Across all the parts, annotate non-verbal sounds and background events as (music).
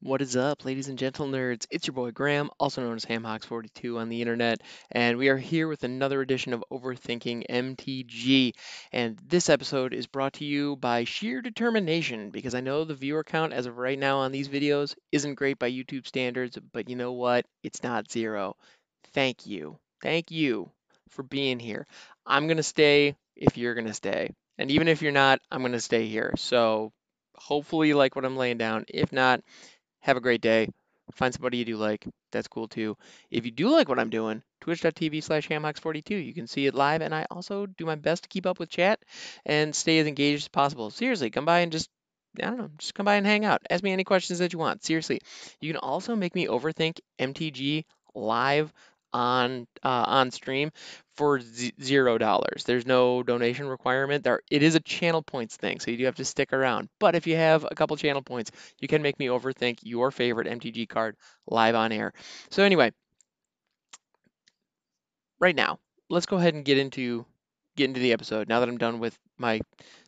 What is up, ladies and gentle nerds? It's your boy Graham, also known as HamHawks42 on the internet, and we are here with another edition of Overthinking MTG. And this episode is brought to you by sheer determination, because I know the viewer count as of right now on these videos isn't great by YouTube standards, but you know what? It's not zero. Thank you. Thank you for being here. I'm going to stay if you're going to stay. And even if you're not, I'm going to stay here. So hopefully you like what I'm laying down. If not, have a great day. Find somebody you do like. That's cool too. If you do like what I'm doing, twitch.tv slash hamhawks42. You can see it live, and I also do my best to keep up with chat and stay as engaged as possible. Seriously, come by and just I don't know, just come by and hang out. Ask me any questions that you want. Seriously. You can also make me overthink MTG live on uh, on stream for zero dollars. There's no donation requirement. There it is a channel points thing, so you do have to stick around. But if you have a couple channel points, you can make me overthink your favorite MTG card live on air. So anyway, right now, let's go ahead and get into get into the episode. Now that I'm done with my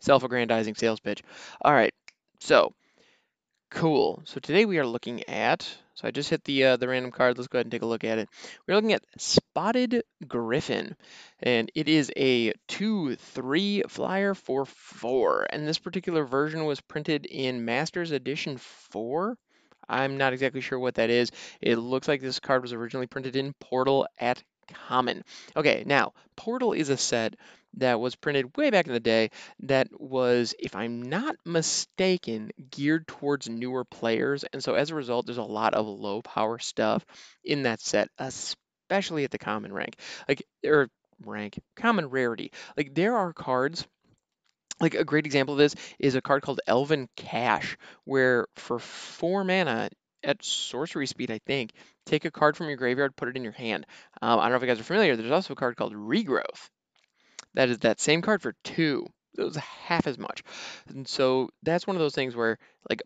self-aggrandizing sales pitch. All right, so Cool. So today we are looking at, so I just hit the uh, the random card. Let's go ahead and take a look at it. We're looking at Spotted Griffin, and it is a 2-3 flyer for 4. And this particular version was printed in Masters Edition 4. I'm not exactly sure what that is. It looks like this card was originally printed in Portal at Common. Okay, now, Portal is a set that was printed way back in the day that was, if I'm not mistaken, geared towards newer players. And so as a result, there's a lot of low power stuff in that set, especially at the common rank. Like, or rank, common rarity. Like, there are cards like a great example of this is a card called Elven Cache, where for four mana at sorcery speed, I think, take a card from your graveyard, put it in your hand. Um, I don't know if you guys are familiar. There's also a card called Regrowth, that is that same card for two. It was half as much. And so that's one of those things where like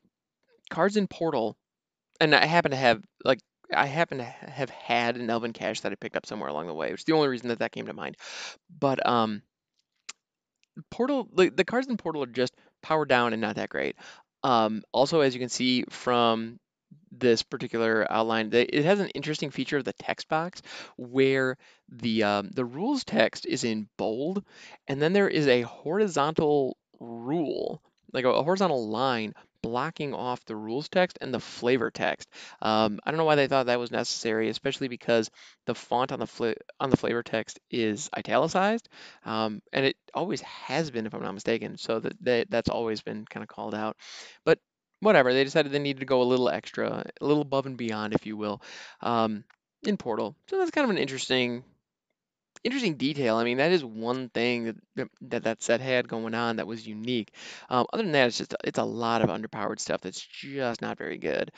cards in Portal, and I happen to have like I happen to have had an Elven Cache that I picked up somewhere along the way, which is the only reason that that came to mind. But um, Portal, the, the cards in Portal are just powered down and not that great. Um, also, as you can see from this particular outline, it has an interesting feature of the text box where the um, the rules text is in bold, and then there is a horizontal rule, like a, horizontal line blocking off the rules text and the flavor text. Um, I don't know why they thought that was necessary, especially because the font on the fl- on the flavor text is italicized, um, and it always has been, if I'm not mistaken. So that that's always been kind of called out. But whatever, they decided they needed to go a little extra, a little above and beyond, if you will, um, in Portal. So that's kind of an interesting interesting detail. I mean, that is one thing that that, that set had going on that was unique. Um, other than that, it's just it's a lot of underpowered stuff that's just not very good.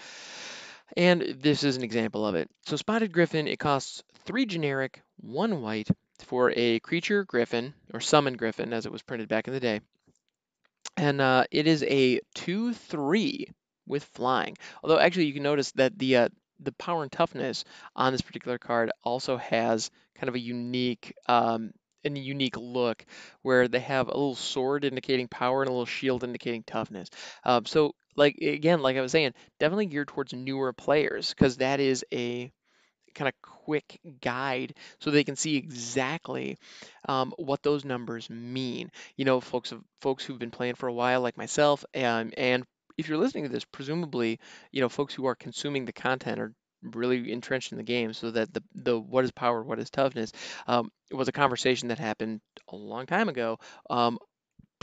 And this is an example of it. So Spotted Griffin, it costs three generic, one white for a creature griffin or summon griffin, as it was printed back in the day. And uh, it is a two-three with flying. Although actually, you can notice that the uh, the power and toughness on this particular card also has kind of a unique um, a unique look where they have a little sword indicating power and a little shield indicating toughness. Um, so like again, like I was saying, definitely geared towards newer players because that is a kind of quick guide so they can see exactly um, what those numbers mean. You know, folks folks who've been playing for a while, like myself, and and if you're listening to this, presumably, you know, folks who are consuming the content are really entrenched in the game so that the the what is power what is toughness um, was a conversation that happened a long time ago um,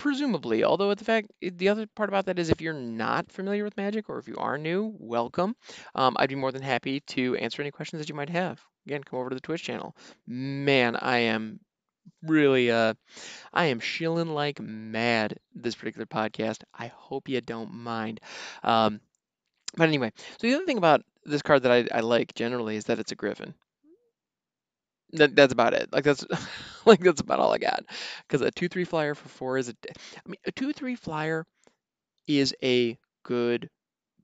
presumably although the fact the other part about that is if you're not familiar with magic or if you are new welcome. Um, i'd be more than happy to answer any questions that you might have. Again come over to the twitch channel. Man i am really uh i am shilling like mad this particular podcast. I hope you don't mind. Um but anyway so the other thing about this card that I, I like generally is that it's a griffin that, that's about it. Like that's (laughs) like that's about all I got. Because a two three flyer for four is a. I mean, a two three flyer is a good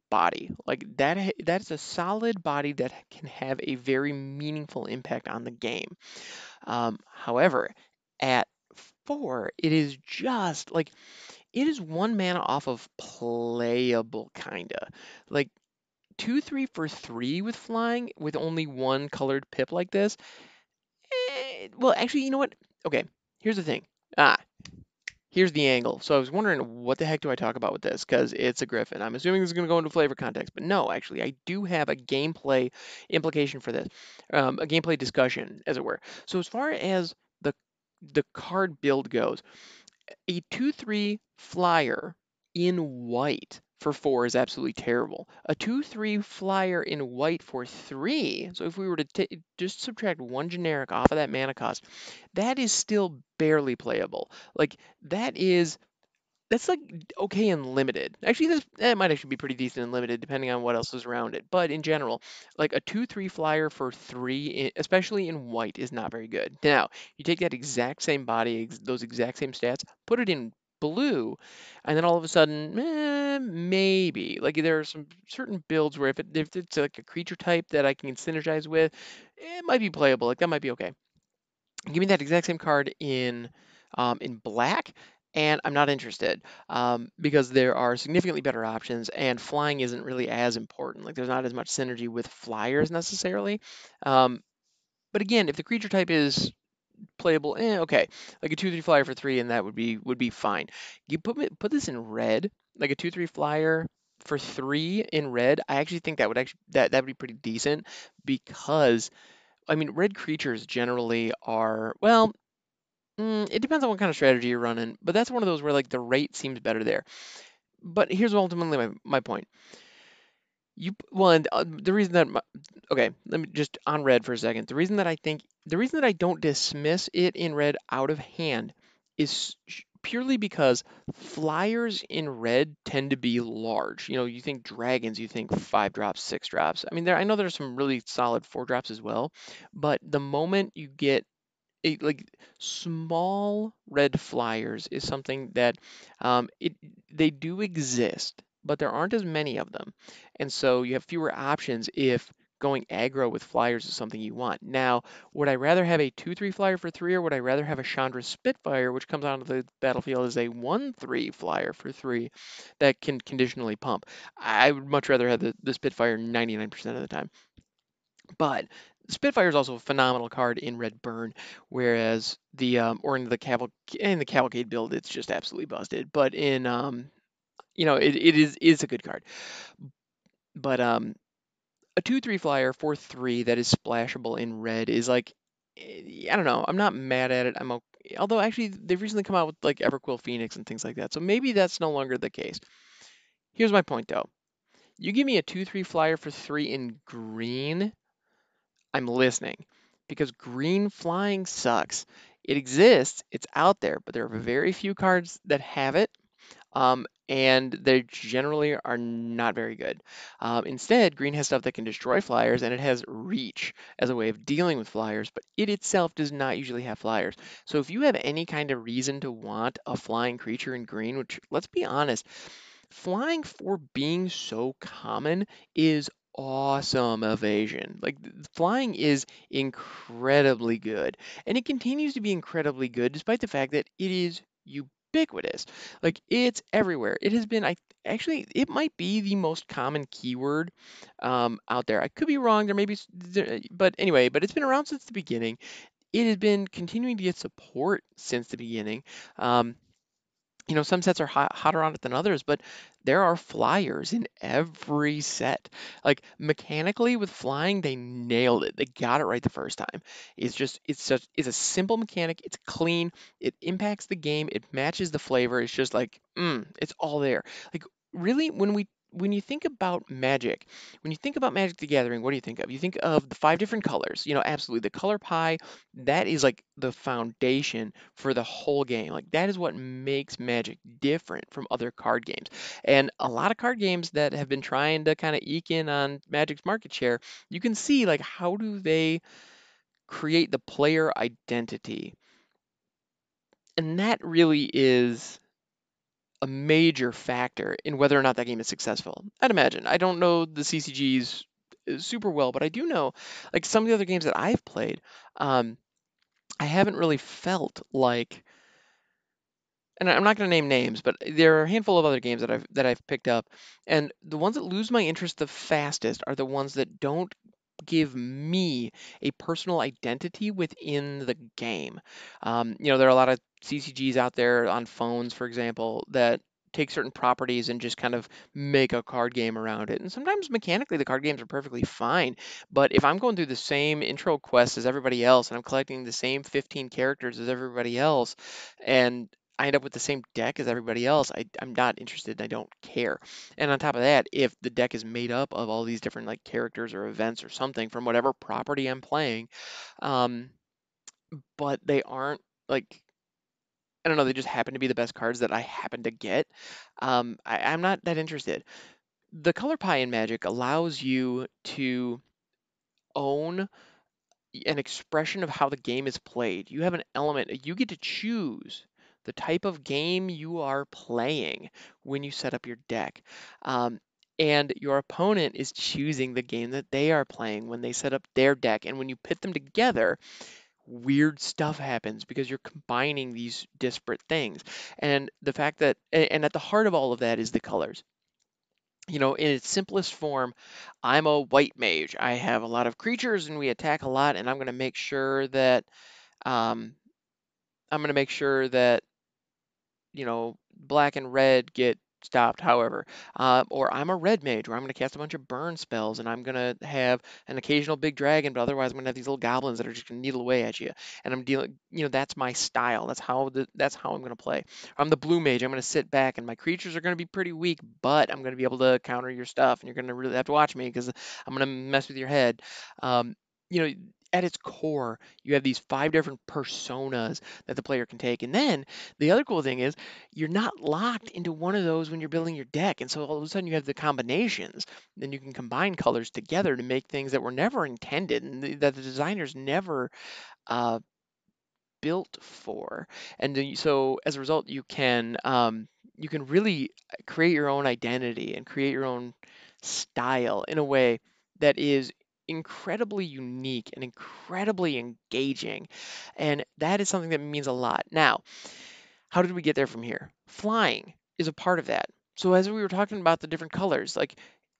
body. Like that. That's a solid body that can have a very meaningful impact on the game. Um, however, at four, it is just like it is one mana off of playable kinda. Like two three for three with flying with only one colored pip like this. Well, actually, you know what? Okay, here's the thing. Ah, here's the angle. So I was wondering what the heck do I talk about with this? Because it's a Griffin. I'm assuming this is going to go into flavor context, but no, actually, I do have a gameplay implication for this, um, a gameplay discussion, as it were. So as far as the the card build goes, a two three flyer in white for four is absolutely terrible. A 2-3 flyer in white for three, so if we were to t- just subtract one generic off of that mana cost, that is still barely playable. Like, that is that's like okay and limited. Actually, this that might actually be pretty decent and limited depending on what else is around it. But in general, like a two-three flyer for three, especially in white, is not very good. Now, you take that exact same body, those exact same stats, put it in blue, and then all of a sudden, eh, maybe like there are some certain builds where if, it, if it's like a creature type that I can synergize with, it might be playable. Like that might be okay. Give me that exact same card in um, in black, and I'm not interested um, because there are significantly better options, and flying isn't really as important. Like there's not as much synergy with flyers necessarily. Um, but again, if the creature type is playable, eh, okay, like a two three flyer for three, and that would be would be fine. You put me, put this in red, like a two three flyer for three in red. I actually think that would actually that that would be pretty decent because I mean red creatures generally are well. Mm, it depends on what kind of strategy you're running, but that's one of those where like the rate seems better there. But here's ultimately my, my point. You well, uh, the reason that my, okay, let me just on red for a second. The reason that I think the reason that I don't dismiss it in red out of hand is purely because flyers in red tend to be large. You know, you think dragons, you think five drops, six drops. I mean, there I know there's some really solid four drops as well, but the moment you get a, like small red flyers is something that um, it they do exist, but there aren't as many of them, and so you have fewer options if going aggro with flyers is something you want. Now, would I rather have a 2-3 flyer for 3 or would I rather have a Chandra Spitfire which comes onto the battlefield as a 1-3 flyer for 3 that can conditionally pump? I would much rather have the, the Spitfire 99% of the time. But Spitfire is also a phenomenal card in Red Burn, whereas the um, or in the caval in the Cavalcade build, it's just absolutely busted. But in um, you know, it, it is is a good card. But um, a two three flyer for three that is splashable in red is like eh, I don't know. I'm not mad at it. I'm okay. Although actually they've recently come out with like Everquill Phoenix and things like that, so maybe that's no longer the case. Here's my point though. You give me a two three flyer for three in green I'm listening because green flying sucks. It exists, it's out there, but there are very few cards that have it. Um, and they generally are not very good. Um, instead, green has stuff that can destroy flyers, and it has reach as a way of dealing with flyers, but it itself does not usually have flyers. So if you have any kind of reason to want a flying creature in green, which let's be honest, flying for being so common is awesome evasion. Like flying is incredibly good, and it continues to be incredibly good despite the fact that it is ubiquitous. Like it's everywhere. It has been. I actually it might be the most common keyword um, out there. I could be wrong. There may be, but anyway, but it's been around since the beginning. It has been continuing to get support since the beginning. Um, you know, some sets are hot, hotter on it than others, but there are flyers in every set. Like mechanically with flying, they nailed it. They got it right the first time. It's just it's such it's a simple mechanic. It's clean. It impacts the game. It matches the flavor. It's just like, mm, it's all there. Like really, when we when you think about magic, when you think about Magic the Gathering, what do you think of? You think of the five different colors. You know, absolutely. The color pie, that is like the foundation for the whole game. Like that is what makes Magic different from other card games. And a lot of card games that have been trying to kind of eke in on Magic's market share, you can see like how do they create the player identity? And that really is a major factor in whether or not that game is successful. I'd imagine. I don't know the CCGs uh, super well, but I do know, like some of the other games that I've played, um, I haven't really felt like and I'm not going to name names, but there are a handful of other games that I've that I've picked up, and the ones that lose my interest the fastest are the ones that don't give me a personal identity within the game. Um, you know, there are a lot of CCGs out there on phones, for example, that take certain properties and just kind of make a card game around it. And sometimes mechanically the card games are perfectly fine, but if I'm going through the same intro quest as everybody else and I'm collecting the same 15 characters as everybody else and I end up with the same deck as everybody else, I, I'm not interested. and I don't care. And on top of that, if the deck is made up of all these different like characters or events or something from whatever property I'm playing, um, but they aren't like I don't know, they just happen to be the best cards that I happen to get, um, I, I'm not that interested. The color pie in Magic allows you to own an expression of how the game is played. You have an element, you get to choose the type of game you are playing when you set up your deck. Um, and your opponent is choosing the game that they are playing when they set up their deck. And when you pit them together, weird stuff happens because you're combining these disparate things. And the fact that, and at the heart of all of that is the colors you know, in its simplest form, I'm a white mage. I have a lot of creatures and we attack a lot, and I'm going to make sure that um, I'm going to make sure that you know black and red get stopped. However, uh, or I'm a red mage where I'm going to cast a bunch of burn spells, and I'm going to have an occasional big dragon, but otherwise I'm going to have these little goblins that are just going to needle away at you. And I'm dealing, you know, that's my style. That's how the that's how I'm going to play. I'm the blue mage. I'm going to sit back, and my creatures are going to be pretty weak, but I'm going to be able to counter your stuff, and you're going to really have to watch me because I'm going to mess with your head. Um, you know, at its core, you have these five different personas that the player can take. And then the other cool thing is you're not locked into one of those when you're building your deck. And so all of a sudden you have the combinations. Then you can combine colors together to make things that were never intended and that the designers never uh, built for. And so as a result, you can um, you can really create your own identity and create your own style in a way that is incredibly unique and incredibly engaging. And that is something that means a lot. Now, how did we get there from here? Flying is a part of that. So as we were talking about the different colors, like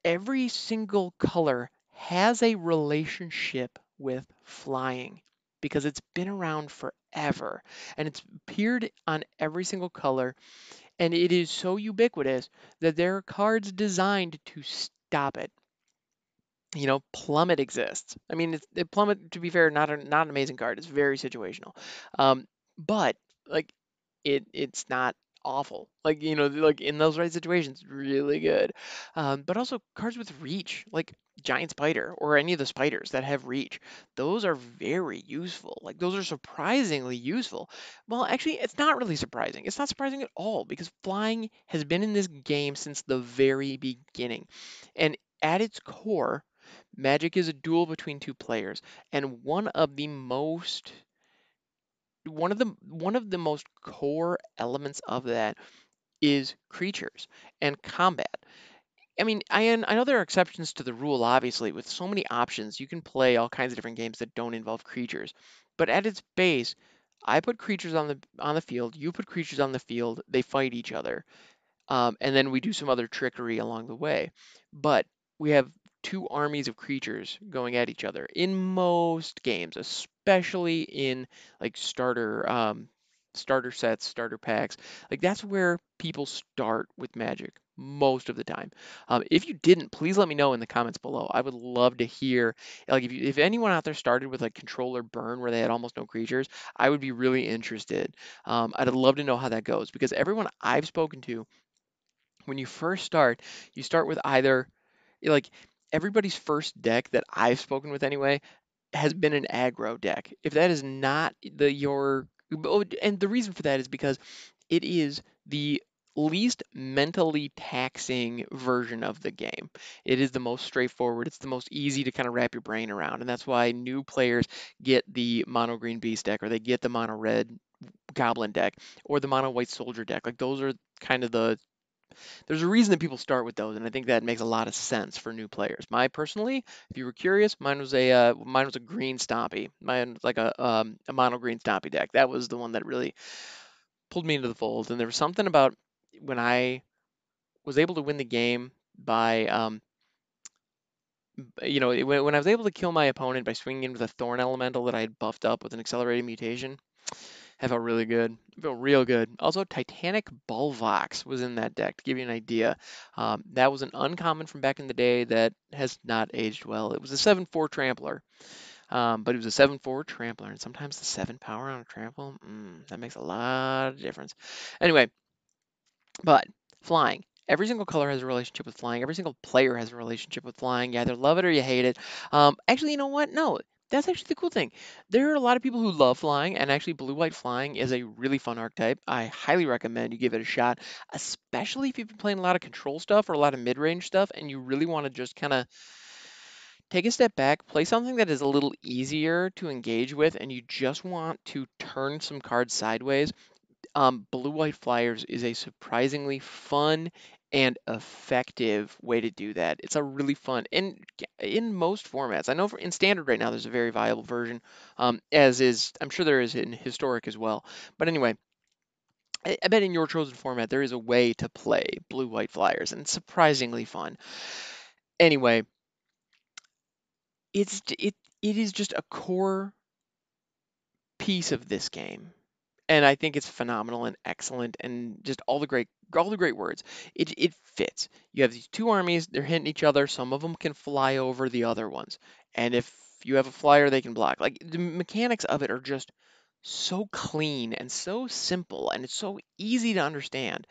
every single color has a relationship with flying because it's been around forever and it's appeared on every single color and it is so ubiquitous that there are cards designed to stop it you know, Plummet exists. I mean, it's, it, Plummet, to be fair, not a, not an amazing card. It's very situational, um, but like it it's not awful. Like you know, like in those right situations, really good. Um, but also cards with reach, like Giant Spider or any of the spiders that have reach, those are very useful. Like those are surprisingly useful. Well, actually, it's not really surprising. It's not surprising at all because flying has been in this game since the very beginning, and at its core Magic is a duel between two players, and one of the most one of the one of the most core elements of that is creatures and combat. I mean, I I know there are exceptions to the rule, obviously. With so many options, you can play all kinds of different games that don't involve creatures. But at its base, I put creatures on the on the field. You put creatures on the field. They fight each other, um, and then we do some other trickery along the way. But we have two armies of creatures going at each other in most games, especially in like starter um, starter sets, starter packs. Like that's where people start with Magic most of the time. Um, if you didn't, please let me know in the comments below. I would love to hear like if you, if anyone out there started with like controller burn where they had almost no creatures, I would be really interested. Um, I'd love to know how that goes because everyone I've spoken to, when you first start, you start with either like everybody's first deck that I've spoken with anyway has been an aggro deck. If that is not the your oh, and the reason for that is because it is the least mentally taxing version of the game. It is the most straightforward. It's the most easy to kind of wrap your brain around. And that's why new players get the mono green beast deck or they get the mono red goblin deck or the mono white soldier deck. Like those are kind of the there's a reason that people start with those, and I think that makes a lot of sense for new players. My personally, if you were curious, mine was a uh, mine was a green stompy. Mine was like a um, a mono green stompy deck. That was the one that really pulled me into the fold. And there was something about when I was able to win the game by, um, you know, when, I was able to kill my opponent by swinging in with a Thorn Elemental that I had buffed up with an accelerated mutation, I felt really good. I felt real good. Also, Titanic Bulvox was in that deck, to give you an idea. Um, that was an uncommon from back in the day that has not aged well. It was a 7-4 Trampler. Um, but it was a 7-4 trampler, and sometimes the 7 power on a trample, mm, that makes a lot of difference. Anyway, but flying. Every single color has a relationship with flying. Every single player has a relationship with flying. You either love it or you hate it. Um, actually, you know what? No, that's actually the cool thing. There are a lot of people who love flying, and actually, blue white flying is a really fun archetype. I highly recommend you give it a shot, especially if you've been playing a lot of control stuff or a lot of mid range stuff, and you really want to just kind of take a step back, play something that is a little easier to engage with, and you just want to turn some cards sideways, um, Blue White Flyers is a surprisingly fun and effective way to do that. It's a really fun, and in most formats, I know in standard right now there's a very viable version, um, as is, I'm sure there is in historic as well. But anyway, I, I bet in your chosen format there is a way to play Blue White Flyers, and surprisingly fun. Anyway, it's it it is just a core piece of this game and I think it's phenomenal and excellent and just all the great all the great words. It it fits. You have these two armies, they're hitting each other. Some of them can fly over the other ones. And if you have a flyer, they can block. Like the mechanics of it are just so clean and so simple and it's so easy to understand.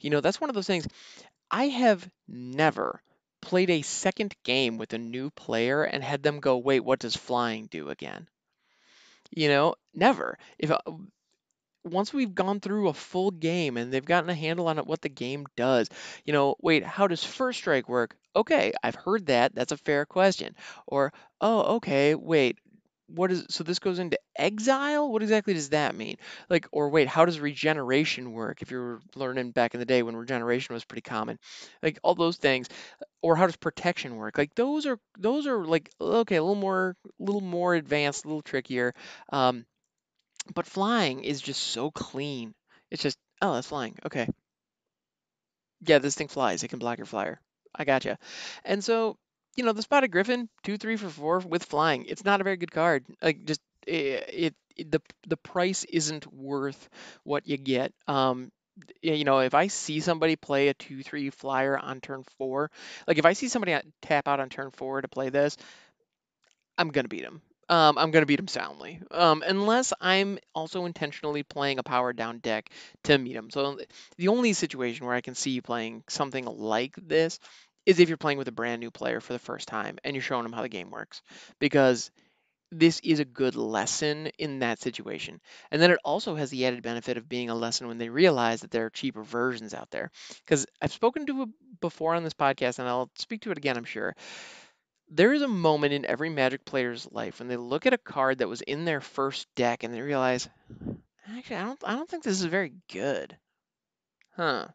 You know, that's one of those things I have never played a second game with a new player and had them go, "Wait, what does flying do again?" You know, never. If uh, once we've gone through a full game and they've gotten a handle on what the game does, you know, wait, how does first strike work? Okay, I've heard that. That's a fair question. Or, oh, okay, wait, what is so this goes into exile? What exactly does that mean? Like, or wait, how does regeneration work? If you're learning back in the day when regeneration was pretty common, like all those things, or how does protection work? Like those are those are like okay, a little more, a little more advanced, a little trickier. Um, but flying is just so clean. It's just, oh, that's flying. Okay. Yeah, this thing flies. It can block your flyer. I gotcha. And so, you know, the spotted griffin, two, three for four with flying. It's not a very good card. Like, just it, it, it the the price isn't worth what you get. Um, you know, if I see somebody play a two, three flyer on turn four, like if I see somebody tap out on turn four to play this, I'm gonna beat him um, I'm going to beat him soundly. Um, unless I'm also intentionally playing a powered down deck to meet him. So the only situation where I can see you playing something like this is if you're playing with a brand new player for the first time and you're showing them how the game works. Because this is a good lesson in that situation. And then it also has the added benefit of being a lesson when they realize that there are cheaper versions out there. Because I've spoken to it before on this podcast and I'll speak to it again, I'm sure there is a moment in every Magic player's life when they look at a card that was in their first deck and they realize, actually, I don't, I don't think this is very good, huh?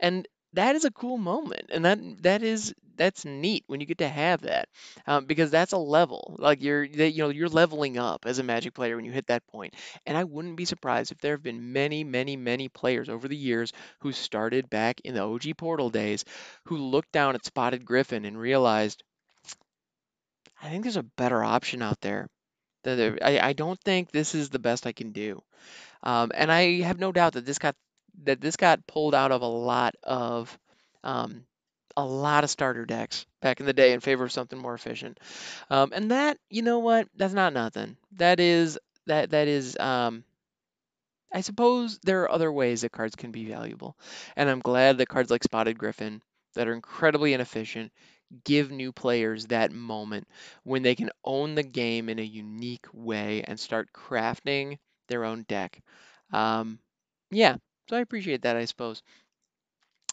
And that is a cool moment, and that that is that's neat when you get to have that, um, because that's a level. Like you're, you know, you're leveling up as a Magic player when you hit that point. And I wouldn't be surprised if there have been many, many, many players over the years who started back in the OG Portal days, who looked down at Spotted Griffin and realized I think there's a better option out there. I, I don't think this is the best I can do. Um, and I have no doubt that this got that this got pulled out of a lot of um, a lot of starter decks back in the day in favor of something more efficient. Um, and that, you know what? That's not nothing. That is that that is um, I suppose there are other ways that cards can be valuable. And I'm glad that cards like Spotted Griffin that are incredibly inefficient give new players that moment when they can own the game in a unique way and start crafting their own deck. Um, yeah, so I appreciate that, I suppose.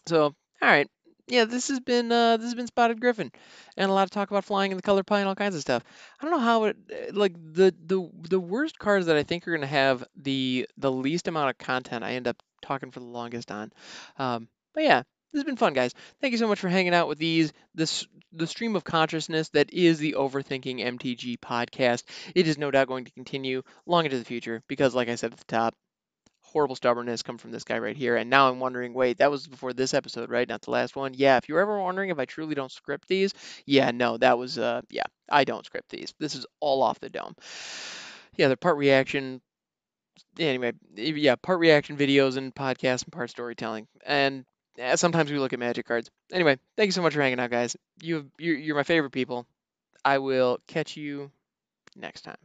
So, all right, yeah, this has been uh, this has been Spotted Griffin, and a lot of talk about flying and the color pie and all kinds of stuff. I don't know how it uh, like the the the worst cards that I think are gonna have the the least amount of content. I end up talking for the longest on. Um, but yeah, this has been fun, guys. Thank you so much for hanging out with these, this, the stream of consciousness that is the Overthinking MTG podcast. It is no doubt going to continue long into the future because, like I said at the top, horrible stubbornness come from this guy right here. And now I'm wondering, wait, that was before this episode, right? Not the last one. Yeah, if you're ever wondering if I truly don't script these, yeah, no, that was uh yeah, I don't script these. This is all off the dome. Yeah, the part reaction anyway, yeah, part reaction videos and podcasts and part storytelling. And Eh, sometimes we look at magic cards. Anyway, thank you so much for hanging out, guys. You you're my favorite people. I will catch you next time.